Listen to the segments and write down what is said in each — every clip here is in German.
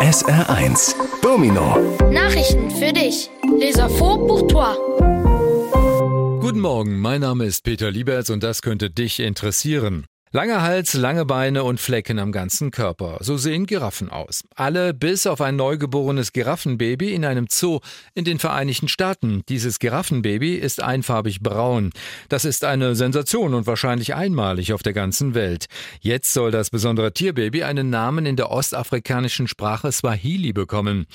SR1 Domino Nachrichten für dich. Les infos pour toi. Guten Morgen, mein Name ist Peter Lieberts und das könnte dich interessieren. Langer Hals, lange Beine und Flecken am ganzen Körper. So sehen Giraffen aus. Alle bis auf ein neugeborenes Giraffenbaby in einem Zoo in den Vereinigten Staaten. Dieses Giraffenbaby ist einfarbig braun. Das ist eine Sensation und wahrscheinlich einmalig auf der ganzen Welt. Jetzt soll das besondere Tierbaby einen Namen in der ostafrikanischen Sprache Swahili bekommen.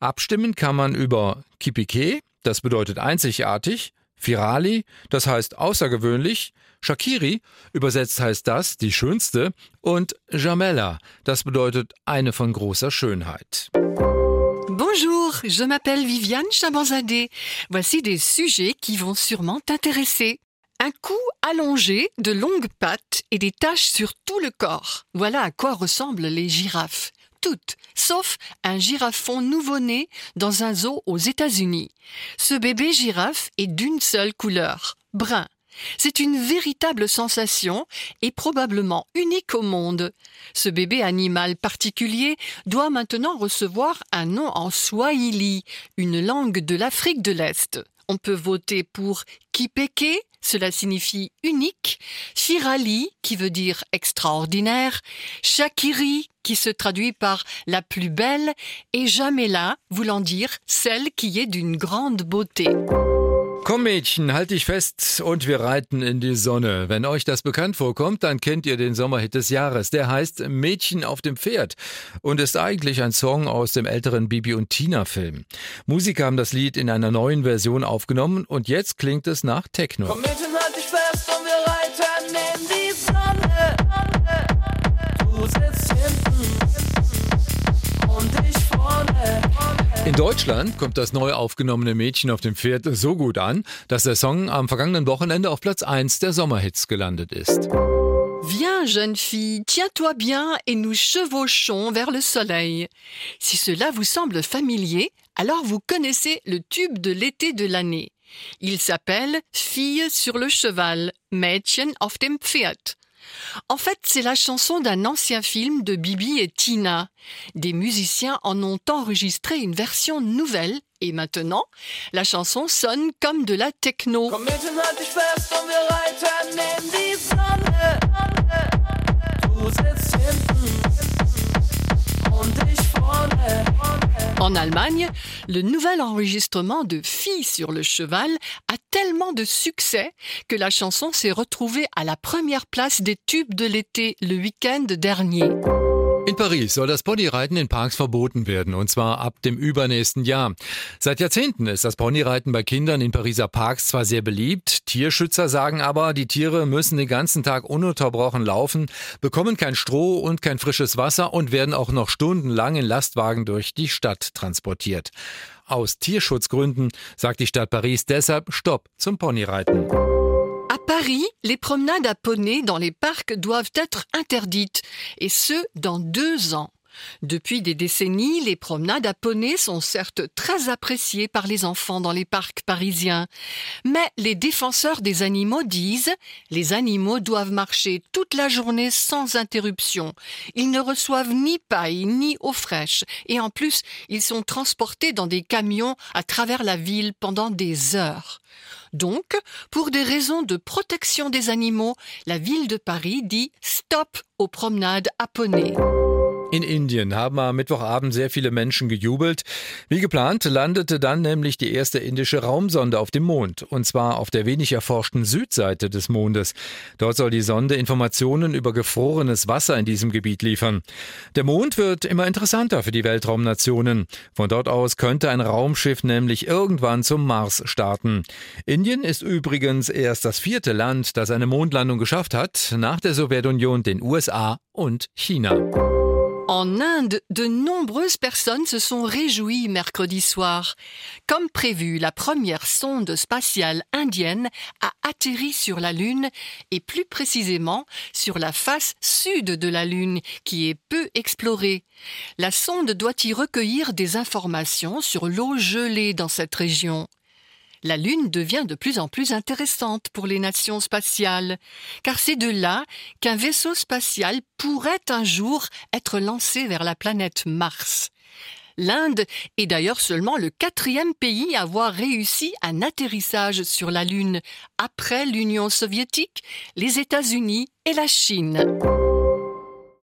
Abstimmen kann man über Kipike, das bedeutet einzigartig, Firali, das heißt außergewöhnlich, Shakiri, übersetzt heißt das die schönste, und Jamela, das bedeutet eine von großer Schönheit. Bonjour, je m'appelle Viviane Chabanzadeh. Voici des sujets qui vont sûrement t'intéresser. Un cou allongé, de longues pattes et des taches sur tout le corps. Voilà à quoi ressemblent les girafes. Toutes, sauf un girafon nouveau-né dans un zoo aux États-Unis. Ce bébé girafe est d'une seule couleur, brun. C'est une véritable sensation et probablement unique au monde. Ce bébé animal particulier doit maintenant recevoir un nom en swahili, une langue de l'Afrique de l'Est. On peut voter pour Kipeke, cela signifie unique, Shirali, qui veut dire extraordinaire, Shakiri, qui se traduit par la plus belle, et Jamela, voulant dire celle qui est d'une grande beauté. Komm Mädchen, halt dich fest und wir reiten in die Sonne. Wenn euch das bekannt vorkommt, dann kennt ihr den Sommerhit des Jahres. Der heißt Mädchen auf dem Pferd und ist eigentlich ein Song aus dem älteren Bibi und Tina Film. Musiker haben das Lied in einer neuen Version aufgenommen und jetzt klingt es nach Techno. Komm Mädchen, In Deutschland kommt das neu aufgenommene Mädchen auf dem Pferd so gut an, dass der Song am vergangenen Wochenende auf Platz 1 der Sommerhits gelandet ist. Viens, jeune fille, tiens-toi bien et nous chevauchons vers le soleil. Si cela vous semble familier, alors vous connaissez le tube de l'été de l'année. Il s'appelle Fille sur le cheval, Mädchen auf dem Pferd. En fait, c'est la chanson d'un ancien film de Bibi et Tina. Des musiciens en ont enregistré une version nouvelle et maintenant, la chanson sonne comme de la techno. En Allemagne, le nouvel enregistrement de Fille sur le cheval a tellement de succès que la chanson s'est retrouvée à la première place des tubes de l'été le week-end dernier. In Paris soll das Ponyreiten in Parks verboten werden, und zwar ab dem übernächsten Jahr. Seit Jahrzehnten ist das Ponyreiten bei Kindern in Pariser Parks zwar sehr beliebt, Tierschützer sagen aber, die Tiere müssen den ganzen Tag ununterbrochen laufen, bekommen kein Stroh und kein frisches Wasser und werden auch noch stundenlang in Lastwagen durch die Stadt transportiert. Aus Tierschutzgründen sagt die Stadt Paris deshalb Stopp zum Ponyreiten. Paris, les promenades à poney dans les parcs doivent être interdites, et ce, dans deux ans. Depuis des décennies, les promenades à poney sont certes très appréciées par les enfants dans les parcs parisiens. Mais les défenseurs des animaux disent les animaux doivent marcher toute la journée sans interruption. Ils ne reçoivent ni paille ni eau fraîche. Et en plus, ils sont transportés dans des camions à travers la ville pendant des heures. Donc, pour des raisons de protection des animaux, la ville de Paris dit Stop aux promenades à poney. In Indien haben am Mittwochabend sehr viele Menschen gejubelt. Wie geplant landete dann nämlich die erste indische Raumsonde auf dem Mond, und zwar auf der wenig erforschten Südseite des Mondes. Dort soll die Sonde Informationen über gefrorenes Wasser in diesem Gebiet liefern. Der Mond wird immer interessanter für die Weltraumnationen. Von dort aus könnte ein Raumschiff nämlich irgendwann zum Mars starten. Indien ist übrigens erst das vierte Land, das eine Mondlandung geschafft hat, nach der Sowjetunion, den USA und China. En Inde, de nombreuses personnes se sont réjouies mercredi soir. Comme prévu, la première sonde spatiale indienne a atterri sur la Lune et plus précisément sur la face sud de la Lune qui est peu explorée. La sonde doit y recueillir des informations sur l'eau gelée dans cette région. La Lune devient de plus en plus intéressante pour les nations spatiales, car c'est de là qu'un vaisseau spatial pourrait un jour être lancé vers la planète Mars. L'Inde est d'ailleurs seulement le quatrième pays à avoir réussi un atterrissage sur la Lune, après l'Union soviétique, les États-Unis et la Chine.